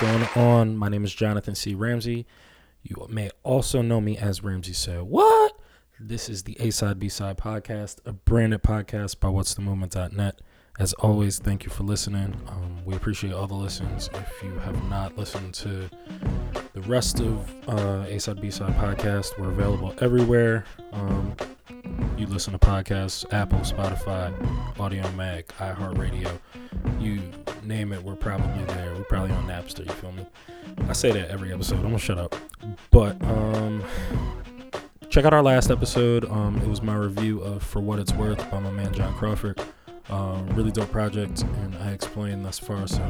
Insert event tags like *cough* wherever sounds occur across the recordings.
going on? My name is Jonathan C. Ramsey. You may also know me as Ramsey Said What? This is the A Side B Side podcast, a branded podcast by What's the Movement.net. As always, thank you for listening. Um, we appreciate all the listens. If you have not listened to the rest of uh, A Side B Side podcast, we're available everywhere. Um, you listen to podcasts, Apple, Spotify, Audiomack, iHeartRadio, you name it, we're probably there. We're probably on Napster, you feel me? I say that every episode. I'm gonna shut up. But um check out our last episode. Um it was my review of For What It's Worth by my man John Crawford. Um, really dope project and I explained thus far, so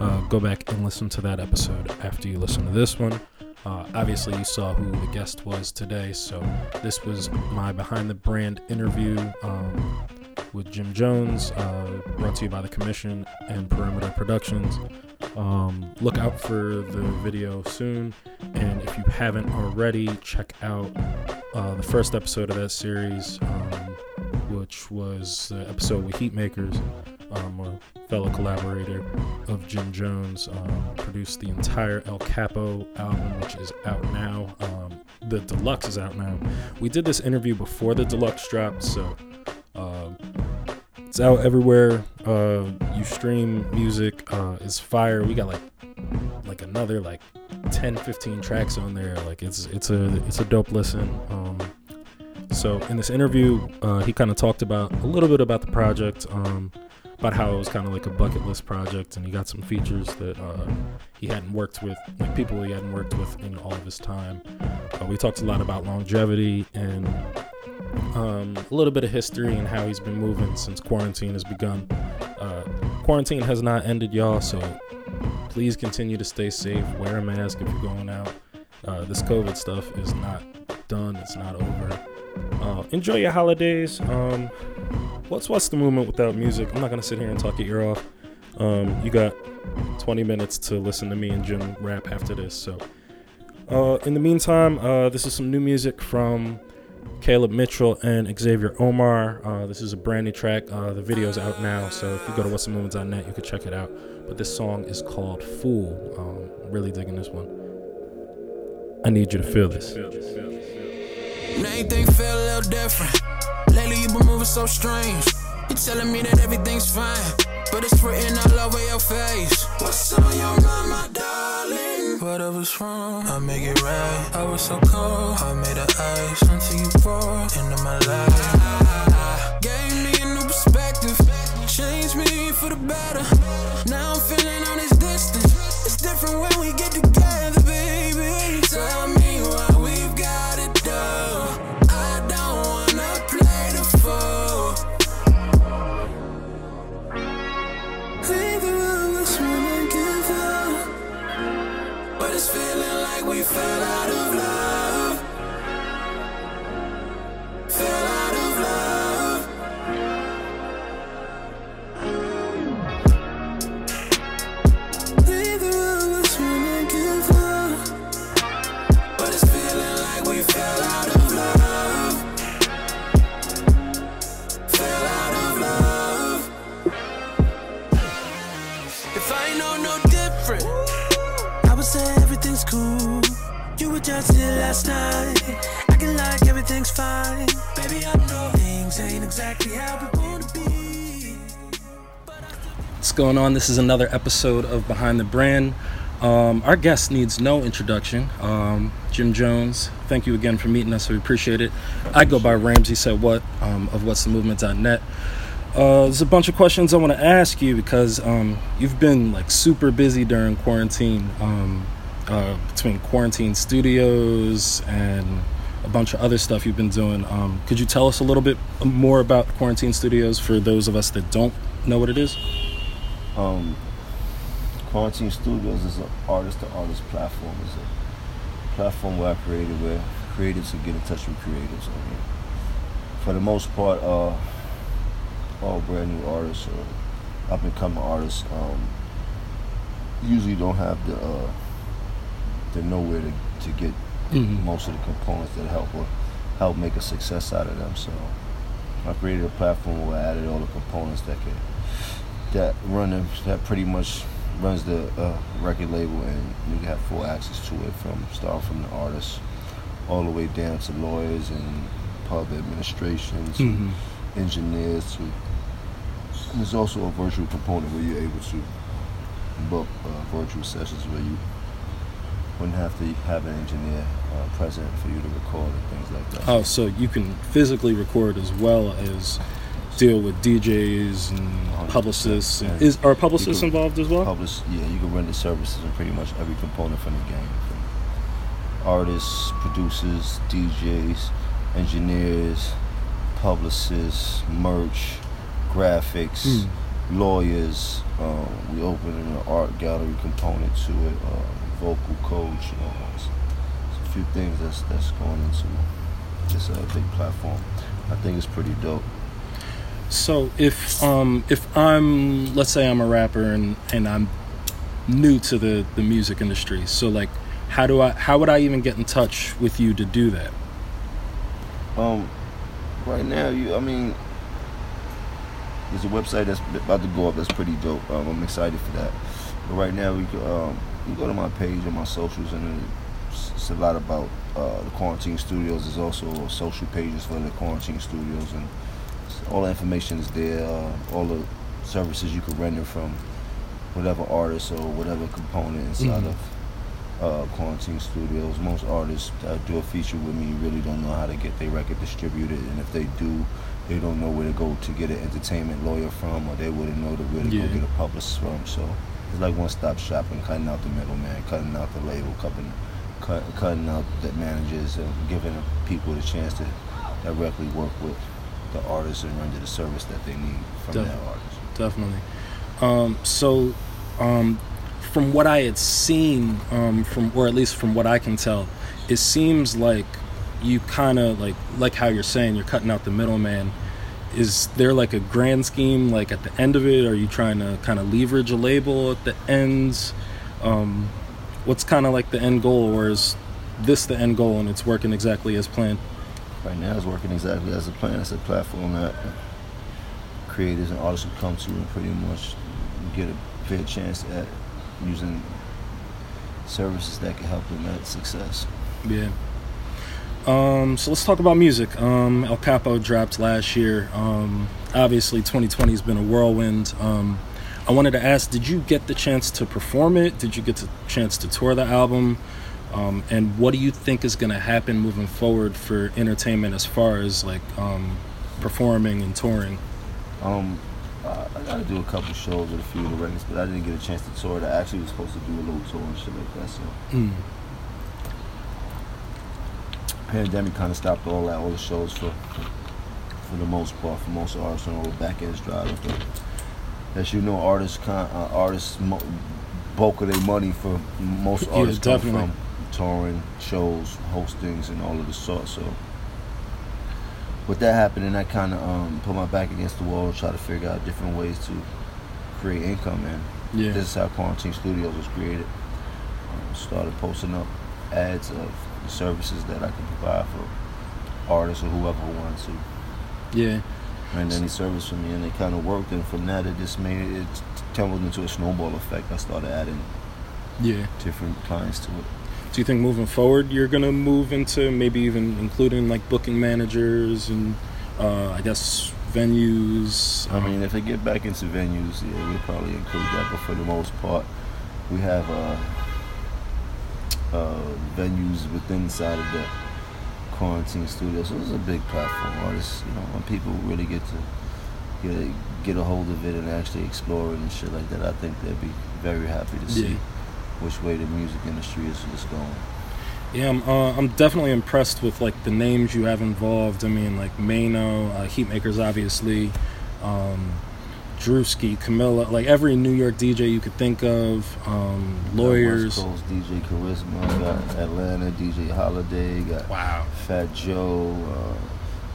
uh, go back and listen to that episode after you listen to this one. Uh, obviously, you saw who the guest was today, so this was my behind the brand interview um, with Jim Jones, uh, brought to you by the Commission and Perimeter Productions. Um, look out for the video soon, and if you haven't already, check out uh, the first episode of that series, um, which was the episode with Heatmakers. Um, a fellow collaborator of Jim Jones, um, produced the entire El Capo album, which is out now. Um, the deluxe is out now. We did this interview before the deluxe dropped, so it's out everywhere. Uh, you stream music. Uh, it's fire. We got like like another like 10, 15 tracks on there. Like it's it's a it's a dope listen. Um, so in this interview, uh, he kind of talked about a little bit about the project. Um, about how it was kind of like a bucket list project, and he got some features that uh, he hadn't worked with, like people he hadn't worked with in all of his time. Uh, we talked a lot about longevity and um, a little bit of history and how he's been moving since quarantine has begun. Uh, quarantine has not ended, y'all, so please continue to stay safe. Wear a mask if you're going out. Uh, this COVID stuff is not done, it's not over. Uh, enjoy your holidays. Um, what's what's the movement without music? I'm not gonna sit here and talk your ear off. Um, you got 20 minutes to listen to me and Jim rap after this. So, uh, in the meantime, uh, this is some new music from Caleb Mitchell and Xavier Omar. Uh, this is a brand new track. Uh, the video's out now, so if you go to what's the movement.net, you can check it out. But this song is called Fool. Um, really digging this one. I need you to feel this. Now everything feel a little different. Lately you been moving so strange. You telling me that everything's fine, but it's written all over your face. What's on your mind, my darling? Whatever's wrong, I make it right. I was so cold, I made the ice until you brought into my life. Gave me a new perspective, changed me for the better. Now I'm feeling all this distance. It's different when we get together, baby. Just last night, acting like everything's fine. Baby, I know things ain't exactly how we wanna be. What's going on? This is another episode of Behind the Brand. Um, our guest needs no introduction. Um, Jim Jones, thank you again for meeting us. We appreciate it. I go by Ramsey Said What um, of What's the Movement.net. Uh, there's a bunch of questions I want to ask you because um, you've been like super busy during quarantine, um, uh, between quarantine studios and a bunch of other stuff you've been doing. Um, could you tell us a little bit more about quarantine studios for those of us that don't know what it is? Um, Quarantine Studios is an artist-to-artist platform. It's a platform where I created where creatives can get in touch with creatives. I mean, for the most part, uh, all brand new artists or up and coming artists um, usually don't have the uh, the nowhere to, to get Mhm. most of the components that help or help make a success out of them. So I created a platform where I added all the components that could that run them that pretty much runs the uh, record label, and you have full access to it from starting from the artists all the way down to lawyers and pub administrations, Mhm. engineers. To, there's also a virtual component where you're able to book uh, virtual sessions where you wouldn't have to have an engineer uh, present for you to record and things like that. Oh, so you can physically record as well as deal with DJs and publicists. And is are publicists involved as well? Publish, yeah, you can render services in pretty much every component from the game. From artists, producers, DJs, engineers, publicists, merch, graphics, Mm. lawyers. Um, we open an art gallery component to it, uh, vocal coach. You know, it's, it's a few things that's that's going into this uh, big platform. I think it's pretty dope. So if um if I'm let's say I'm a rapper and and I'm new to the the music industry, so like how do I how would I even get in touch with you to do that? Um, right now, you, I mean, there's a website that's about to go up that's pretty dope. Um, I'm excited for that. But right now, we go, um, you go to my page on my socials, and it's, it's a lot about uh, the Quarantine Studios. There's also social pages for the Quarantine Studios, and all the information is there. Uh, all the services you can render from whatever artist or whatever component inside Mhm. of uh, Quarantine Studios. Most artists that do a feature with me really don't know how to get their record distributed, and if they do, they don't know where to go to get an entertainment lawyer from, or they wouldn't know to where to Yeah. go get a publicist from. So it's like one-stop shopping, cutting out the middleman, cutting out the label, cutting, cut, cutting out the managers, and giving people the chance to directly work with the artists and render the service that they need from Def- that artist. Definitely. Um, so um, from what I had seen, um, from or at least from what I can tell, it seems like you kind of like like how you're saying you're cutting out the middleman. Is there like a grand scheme like at the end of it? Are you trying to kind of leverage a label at the ends? Um, what's kind of like the end goal, or is this the end goal and it's working exactly as planned? Right now, it's working exactly as a plan. It's a platform that creators and artists will come to and pretty much get a fair chance at using services that can help them at success. Yeah. Um, so let's talk about music. Um, El Capo dropped last year. Um, obviously, 2020 has been a whirlwind. Um, I wanted to ask, did you get the chance to perform it? Did you get the chance to tour the album? Um, and what do you think is going to happen moving forward for entertainment as far as like um, performing and touring? Um, I, I got to do a couple shows with a few of the records, but I didn't get a chance to tour. I actually was supposed to do a little tour and shit like that. So Mm. Pandemic kind of stopped all that, all the shows for for the most part, for most artists on all the back ends drive. But as you know, artists con- uh, artists mo- bulk of their money for most Yeah, artists come definitely. from touring, shows, hostings, and all of the sort. So with that happening, I kind of um, put my back against the wall, try to figure out different ways to create income, and Yeah. this is how Quarantine Studios was created. Um, started posting up ads of the services that I can provide for artists or whoever who wanted to Yeah. render any service for me, and it kind of worked. And from that, it just made it, it tumbled into a snowball effect. I started adding Yeah. different clients to it. Do you think moving forward you're gonna move into maybe even including like booking managers and uh, I guess venues? I mean, if they get back into venues, yeah, we'll probably include that. But for the most part, we have uh, uh, venues within inside of the quarantine studio. So it's a big platform. Artists, you know, when people really get to get a, get a hold of it and actually explore it and shit like that, I think they'd be very happy to see Yeah. which way the music industry is, is going. Yeah, I'm, uh, I'm definitely impressed with like the names you have involved. I mean, like Mano, uh, Heatmakers, obviously, um, Drewski, Camilla, like every New York DJ you could think of, um, lawyers. Got West Coast DJ Carisma, got Atlanta DJ Holiday, got Wow. Fat Joe,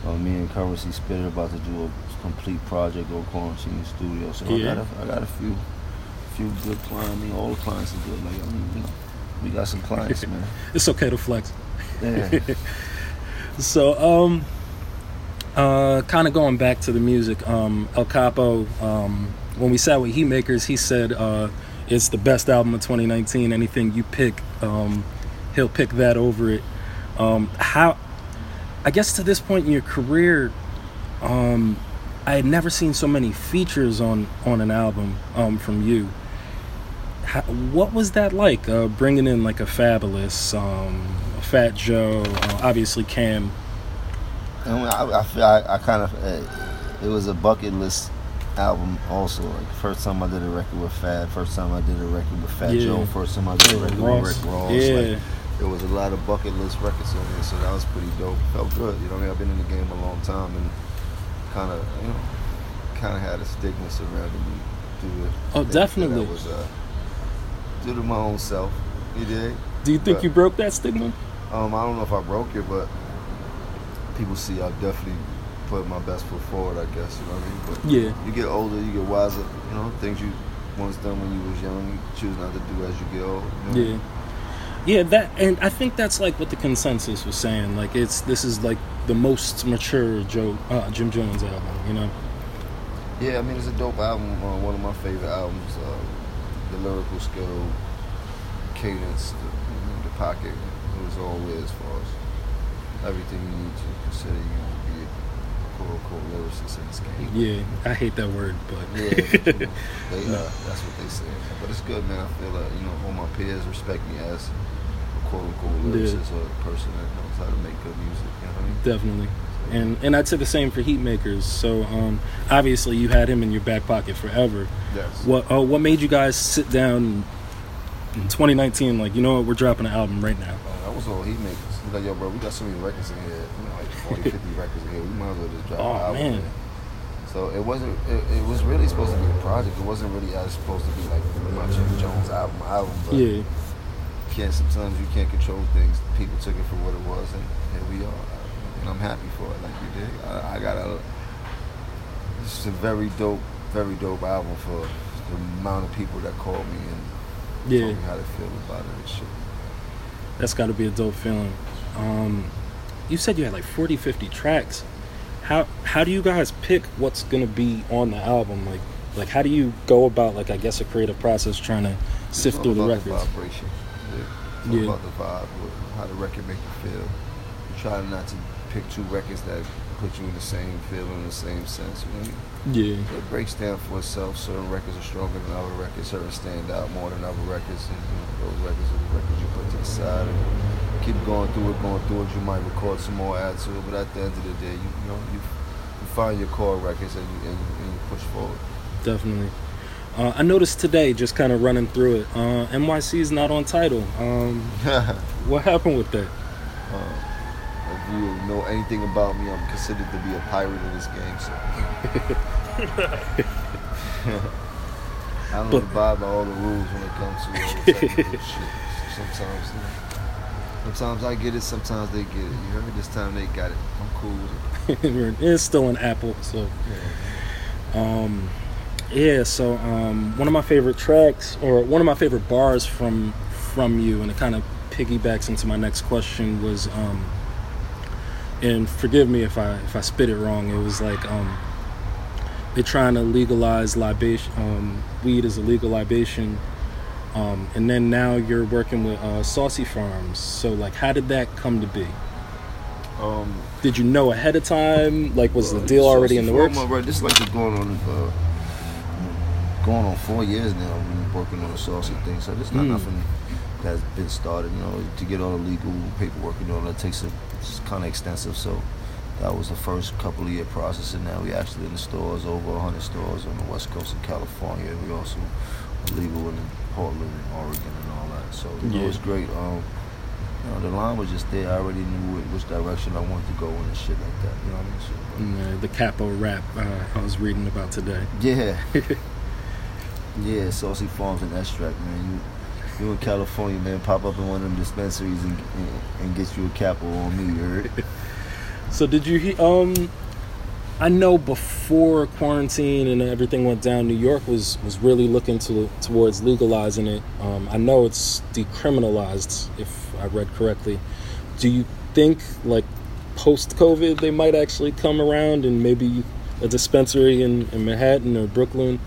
uh, uh, me and Curren$y Spitta about to do a complete project on Quarantine in the Studio. So Yeah. I got a, I got a few few good clients. I mean, all the clients are good. Like I mean, you know, we got some clients, *laughs* man. It's okay to flex. Yeah. *laughs* So, um, uh, kind of going back to the music, um, El Capo, um, when we sat with Heatmakers, he said uh, it's the best album of 2019. Anything you pick, um, he'll pick that over it. Um, how? I guess to this point in your career, um, I had never seen so many features on on an album um, from you. How, what was that like? Uh, bringing in like a Fabolous, Fat Joe, uh, obviously Cam. And I, I feel I, I kind of uh, it was a bucket list album also. Like first time I did a record with Fab, first time I did a record with Fat Yeah. Joe, first time I did a record Ross. with Rick Ross. Yeah. Like, there was a lot of bucket list records on there, so that was pretty dope. Felt good, you know. I mean, I've been in the game a long time and kind of, you know, kind of had a stigma surrounding me to Oh, that definitely. I was uh, due to my own self. You did. Do you think But- you broke that stigma? Um, I don't know if I broke it, but people see I definitely put my best foot forward. I guess you know what I mean. But Yeah. you get older, you get wiser. You know, things you once done when you was young, you choose not to do as you get old. You know? Yeah. Yeah, that and I think that's like what the consensus was saying. Like it's this is like the most mature Joe uh, Jim Jones album, you know. Yeah, I mean it's a dope album. Uh, one of my favorite albums. Uh, the lyrical skill, cadence, the, you know, the pocket. It was all there as far as everything you need to consider you to be a quote unquote lyricist in this game. Yeah, I hate that word, but Yeah, you know, *laughs* they, uh, that's what they say. But it's good, man. I feel like you know all my peers respect me as a quote unquote Yeah. lyricist or a person that knows how to make good music. You know what I mean? definitely. And and I'd say the same for Heatmakers. So um, obviously you had him in your back pocket forever. Yes. What uh, what made you guys sit down in 2019? Like you know what, we're dropping an album right now. Uh, that was all he makes. He's like, yo, bro, we got so many records in here, you know, like *laughs* 40, 50 records in here. We might as well just drop Oh, an album. man. So it wasn't. It, it was really supposed to be a project. It wasn't really as supposed to be like my Jim Jones album, album. But Yeah, can't sometimes you can't control things. People took it for what it was, and here we are. And I'm happy for it. Like you did, I, I got a. This is a very dope, very dope album for the amount of people that called me and yeah. told me how they feel about it and shit. That's got to be a dope feeling. Um, you said you had like 40, 50 tracks. How how do you guys pick what's gonna be on the album? Like like how do you go about like I guess a creative process trying to sift through the records? vibration. Yeah. It's all Yeah. about the vibe, how the record make you feel. You try not to pick two records that put you in the same feeling, in the same sense. You know what I mean? Yeah, It breaks down for itself. Certain records are stronger than other records. Certain stand out more than other records. And those records are the records you put to the side and keep going through it, going through it. You might record some more, add to it, but at the end of the day, you, you know, you, you find your core records and you, and, and you push forward. definitely. Uh, I noticed today, just kind of running through it. Uh, NYC is not on title. Um, *laughs* what happened with that? Uh, if you know anything about me, I'm considered to be a pirate in this game. So *laughs* *laughs* I don't But- abide by all the rules when it comes to all the technical shit. Sometimes, you know, sometimes I get it, sometimes they get it. You heard me? This time they got it. I'm cool with it. *laughs* it's still an Apple, so Um, yeah, so um, one of my favorite tracks, or one of my favorite bars from from you, and it kind of piggybacks into my next question was, um, and forgive me if I if I spit it wrong. It was like um, they're trying to legalize libation, um, weed as a legal libation, um, and then now you're working with uh, Saucey Farms. So like, how did that come to be? Um, Did you know ahead of time? Like, was the uh, deal so already in the works? Right, this is like going on, uh, going on four years now. I've been working on the Saucey thing, so this not Mm. nothing that's been started. You know, to get all the legal paperwork and all that takes a, it's kind of extensive. So that was the first couple of year process, and now we actually in the stores, over 100 stores on the west coast of California. We also legal in Portland, and Oregon, and all that. So you know, Yeah. it's great. Um, you know, the line was just there. I already knew which direction I wanted to go and shit like that. You know what I mean? So, uh, the capo rap uh, I was reading about today. yeah. *laughs* yeah, Saucey Farms and Extract, man. You, you in California, man, pop up in one of them dispensaries and, and, and get you a capo on me, you heard? *laughs* So did you he- um I know before quarantine and everything went down, New York was was really looking to towards legalizing it. Um, I know it's decriminalized, if I read correctly. Do you think like post COVID they might actually come around and maybe a dispensary in, in Manhattan or Brooklyn?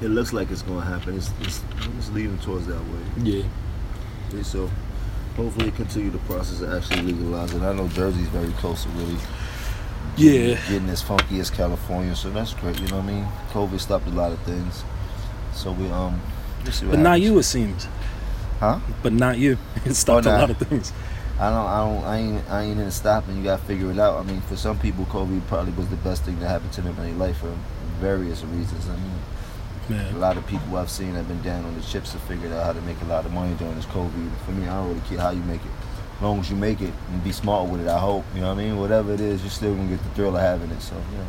it looks like it's gonna happen. It's, it's, it's leading towards that way. Yeah. Okay, so hopefully continue the process of actually legalizing. I know Jersey's very close to really Yeah. getting as funky as California, so that's great. You know what I mean? COVID stopped a lot of things, so we um. we'll see what But not you, it seems. huh? But not you. *laughs* It stopped Oh, a lot of things. I don't, I don't, I ain't, I ain't in stopping. You gotta figure it out. I mean, for some people, COVID probably was the best thing that happened to them in their life for various reasons. I mean, a lot of people I've seen have been down on the chips to figure out how to make a lot of money during this COVID. For me, I don't really care how you make it. As long as you make it and be smart with it, I hope. You know what I mean? Whatever it is, you're still gonna get the thrill of having it. So, you know,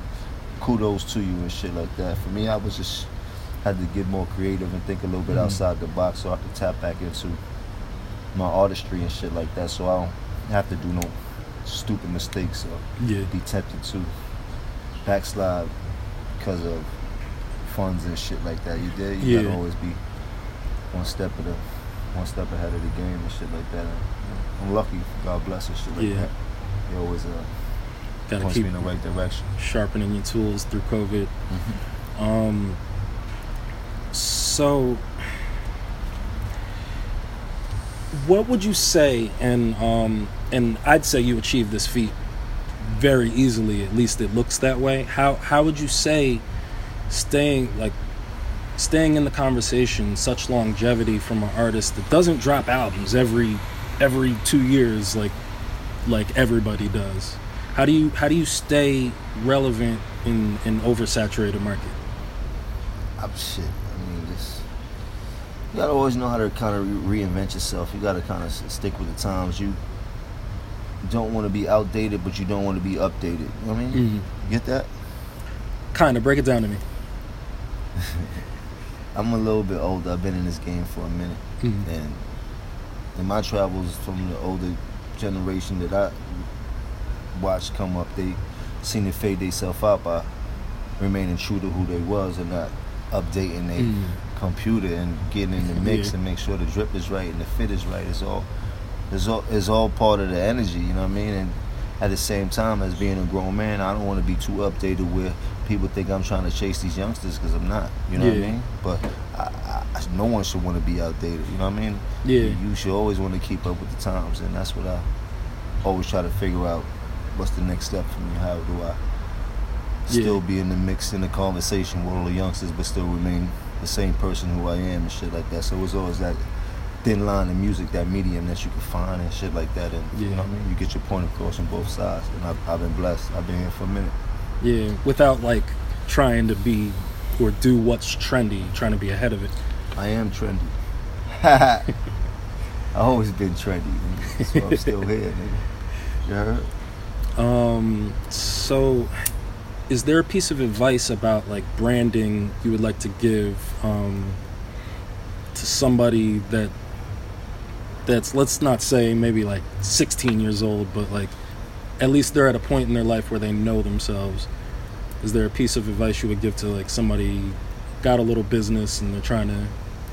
kudos to you and shit like that. For me, I was just had to get more creative and think a little bit Mhm. outside the box so I could tap back into my artistry and shit like that. So I don't have to do no stupid mistakes or Yeah. be tempted to backslide because of funds and shit like that. You did. You Yeah. gotta always be one step of the one step ahead of the game and shit like that. And, you know, I'm lucky. God bless and shit like Yeah. that. Always uh, Gotta keep me in the right direction. sharpening your tools through COVID. Um. So, what would you say? And um, and I'd say you achieved this feat very easily. At least it looks that way. How how would you say staying like staying in the conversation, such longevity from an artist that doesn't drop albums every every two years like like everybody does? How do you how do you stay relevant in an oversaturated market? I'm shit. I mean, just you gotta always know how to kind of re- reinvent yourself. You gotta kind of stick with the times. You don't want to be outdated, but you don't want to be updated. You know what I mean? Mm-hmm. You get that? Kind of break it down to me. *laughs* I'm a little bit older. I've been in this game for a minute, Mhm. and in my travels from the older generation that I watched come up, they seen it fade themselves out by remaining true to who they was and not updating their Mm. computer and getting in the *laughs* mix Yeah. and make sure the drip is right and the fit is right. It's all, it's all, it's all part of the energy. You know what I mean? And at the same time, as being a grown man, I don't want to be too updated where people think I'm trying to chase these youngsters because I'm not. You know what I mean? But I, I, no one should want to be outdated. You know what I mean? Yeah. You should always want to keep up with the times, and that's what I always try to figure out. What's the next step for me? How do I still Yeah. be in the mix in the conversation with all the youngsters, but still remain the same person who I am and shit like that. So it's always that thin line in music, that medium that you can find and shit like that. And you know what I mean? You get your point across on both sides. And I've, I've been blessed. I've been here for a minute. Yeah, without like trying to be or do what's trendy, trying to be ahead of it. I am trendy. *laughs* I've always been trendy. nigga. Why I'm still here, nigga. You heard? Um, so is there a piece of advice about like branding you would like to give um, to somebody that that's let's not say maybe like 16 years old, but like at least they're at a point in their life where they know themselves. Is there a piece of advice you would give to like somebody got a little business and they're trying to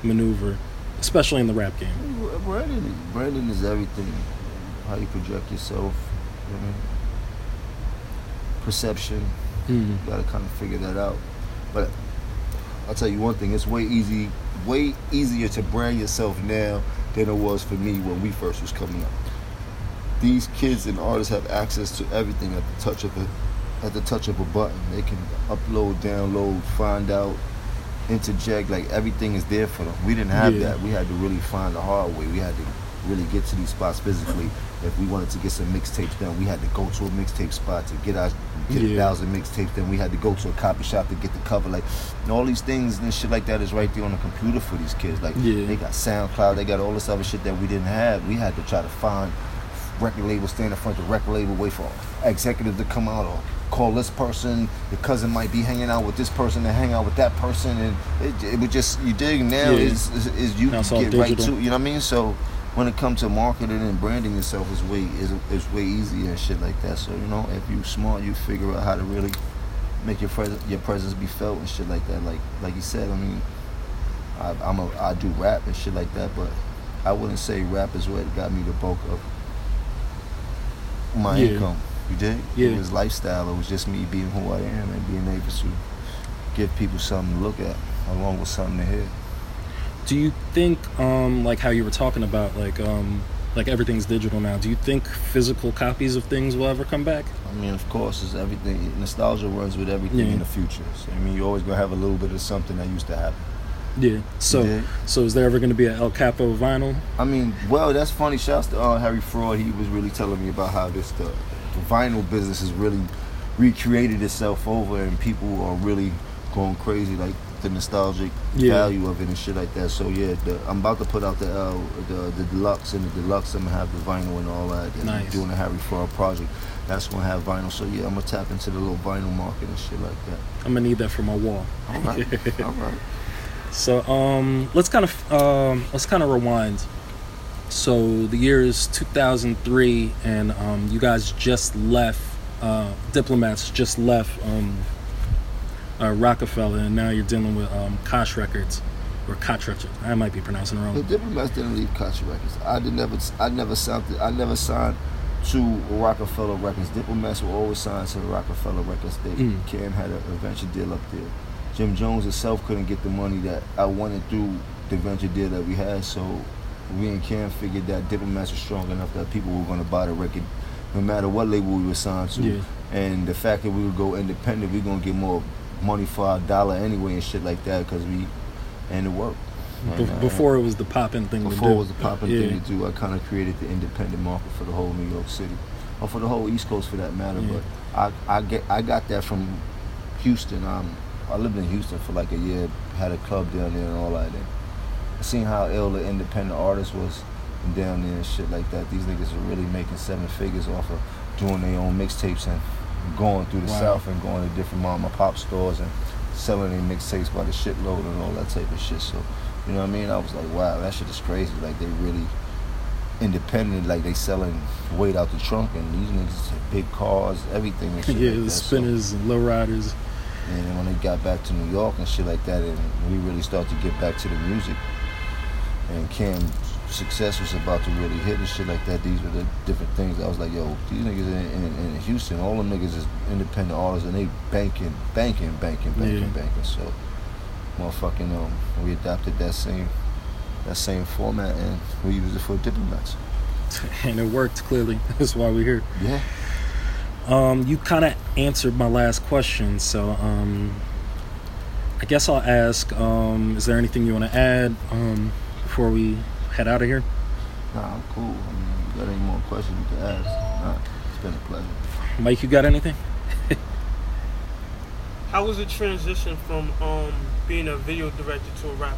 maneuver, especially in the rap game? Brandon, Brandon is everything. How you project yourself. You know? Perception. Mm. You gotta kind of figure that out. But I'll tell you one thing: it's way easy, way easier to brand yourself now than it was for me when we first was coming up. These kids and artists have access to everything at the touch of a at the touch of a button. They can upload, download, find out, interject. Like everything is there for them. We didn't have Yeah. that. We had to really find the hard way. We had to really get to these spots physically. If we wanted to get some mixtapes done, we had to go to a mixtape spot to get our get a Yeah. thousand mixtapes. Then we had to go to a copy shop to get the cover. Like all these things and shit like that is right there on the computer for these kids. Like Yeah. they got SoundCloud, they got all this other shit that we didn't have. We had to try to find record label, stand in front of the record label, wait for executive to come out or call this person. Your cousin might be hanging out with this person and hang out with that person, and it, it would just you dig now Yeah. is, is is you can get right to you know what I mean. So when it comes to marketing and branding yourself is way is is way easier and shit like that. So you know if you smart, you figure out how to really make your presence your presence be felt and shit like that. Like like you said, I mean, I, I'm a I do rap and shit like that, but I wouldn't say rap is what got me the bulk of my Yeah. income. You did? Yeah. It was lifestyle. It was just me being who I am and being able to give people something to look at. along with something to hear. Do you think, um, like how you were talking about, like, um, like everything's digital now? Do you think physical copies of things will ever come back? I mean, of course, it's everything. Nostalgia runs with everything Yeah. in the future. So, I mean, you always gonna have a little bit of something that used to happen. Yeah. So, Yeah. so is there ever going to be an El Capo vinyl? I mean, well, that's funny. Shouts to uh, Harry Fraud. He was really telling me about how this the, the vinyl business has really recreated itself over, and people are really going crazy, like the nostalgic Yeah. value of it and shit like that. So yeah, the, I'm about to put out the uh, the the deluxe and the deluxe. I'm gonna have the vinyl and all that. And Nice. doing a Harry Fraud project. That's gonna have vinyl. So yeah, I'm gonna tap into the little vinyl market and shit like that. I'm gonna need that for my wall. All right, *laughs* all right. So um, let's kind of um, let's kind of rewind. So the year is 2003, and um, you guys just left. Uh, diplomats just left um, uh, Roc-A-Fella, and now you're dealing with um, Koch Records or Koch Records. I might be pronouncing it The wrong. diplomats didn't leave Koch Records. I did never. I never signed. I never signed to Roc-A-Fella Records. Diplomats were always signed to the Roc-A-Fella Records. They Mm. Cam had a, a venture deal up there. Jim Jones himself couldn't get the money that I wanted through the venture deal that we had. So we and Cam figured that diplomats were strong enough that people were going to buy the record, no matter what label we were signed to. Yeah. And the fact that we would go independent, we're gonna get more money for our dollar anyway and shit like that because we and it worked. And, uh, before it was the popping thing before to it was the popping yeah. thing to do, I kind of created the independent market for the whole New York City, or for the whole East Coast for that matter. Yeah. But I, I get I got that from Houston. Um, I lived in Houston for like a year, had a club down there and all like that. I seen how ill the independent artist was down there and shit like that. These niggas are really making seven figures off of doing their own mixtapes and going through the Wow. South and going to different mom and pop stores and selling their mixtapes by the shitload and all that type of shit. So, you know what I mean? I was like, wow, that shit is crazy. Like they really independent, like they selling weight out the trunk and these niggas have big cars, everything and *laughs* shit yeah, like the that. So- spinners and lowriders. And then when they got back to New York and shit like that, and we really started to get back to the music, and Cam's success was about to really hit and shit like that. These were the different things. I was like, yo, these niggas in, in, in Houston, all them niggas is independent artists, and they banking, banking, banking, banking, Yeah. banking. So, motherfucking, um, we adopted that same that same format, and we used it for diplomats. *laughs* and it worked clearly. *laughs* That's why we're here. Yeah. Um, you kind of answered my last question, so um, I guess I'll ask: um, Is there anything you want to add um, before we head out of here? Nah, I'm cool. I mean, you got any more questions you can ask? Nah, it's been a pleasure. Mike, you got anything? *laughs* How was the transition from um, being a video director to a rapper?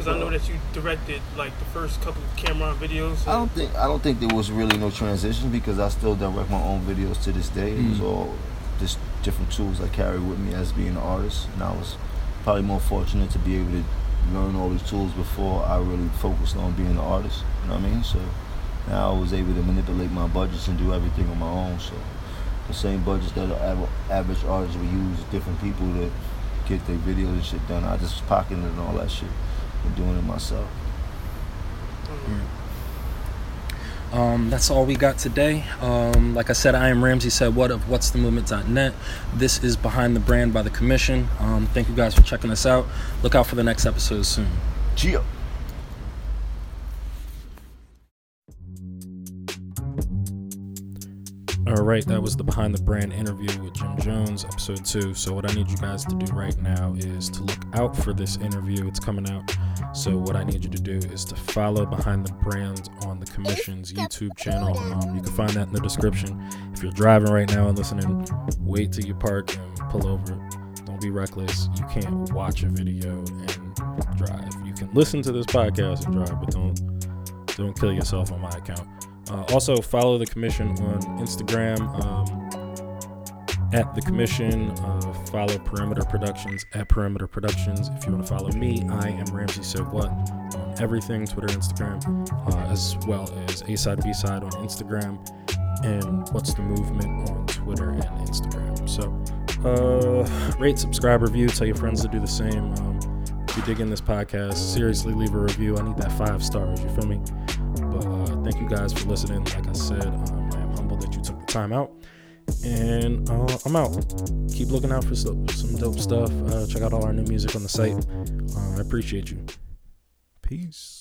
Because I know that you directed like the first couple of Cam'ron videos. I don't think I don't think there was really no transition because I still direct my own videos to this day. It was Mm. all just different tools I carry with me as being an artist, and I was probably more fortunate to be able to learn all these tools before I really focused on being an artist. You know what I mean? So now I was able to manipulate my budgets and do everything on my own. So the same budgets that an average artist would use, different people to get their videos and shit done. I just pocketed and all that shit and doing it myself. Um, that's all we got today. Um, like I said, I am Ramsey said what of what's the movement.net. This is Behind the Brand by the Commission. Um, thank you guys for checking us out. Look out for the next episode soon. Geo. All right, that was the Behind the Brand interview with Jim Jones, episode two. So, what I need you guys to do right now is to look out for this interview. It's coming out. So, what I need you to do is to follow Behind the Brand on the Commission's YouTube channel. Um, you can find that in the description. If you're driving right now and listening, wait till you park and pull over. Don't be reckless. You can't watch a video and drive. You can listen to this podcast and drive, but don't don't kill yourself on my account. Uh, also, follow the commission on Instagram um, at the commission. Uh, follow Perimeter Productions at Perimeter Productions. If you want to follow me, I am Ramsey So What on everything Twitter, Instagram, uh, as well as A Side B Side on Instagram and What's the Movement on Twitter and Instagram. So, uh, rate, subscribe, review, tell your friends to do the same. Um, if you dig in this podcast, seriously leave a review. I need that five stars. You feel me? Thank you guys for listening. Like I said, um, I am humbled that you took the time out. And uh, I'm out. Keep looking out for some, some dope stuff. Uh, check out all our new music on the site. Uh, I appreciate you. Peace.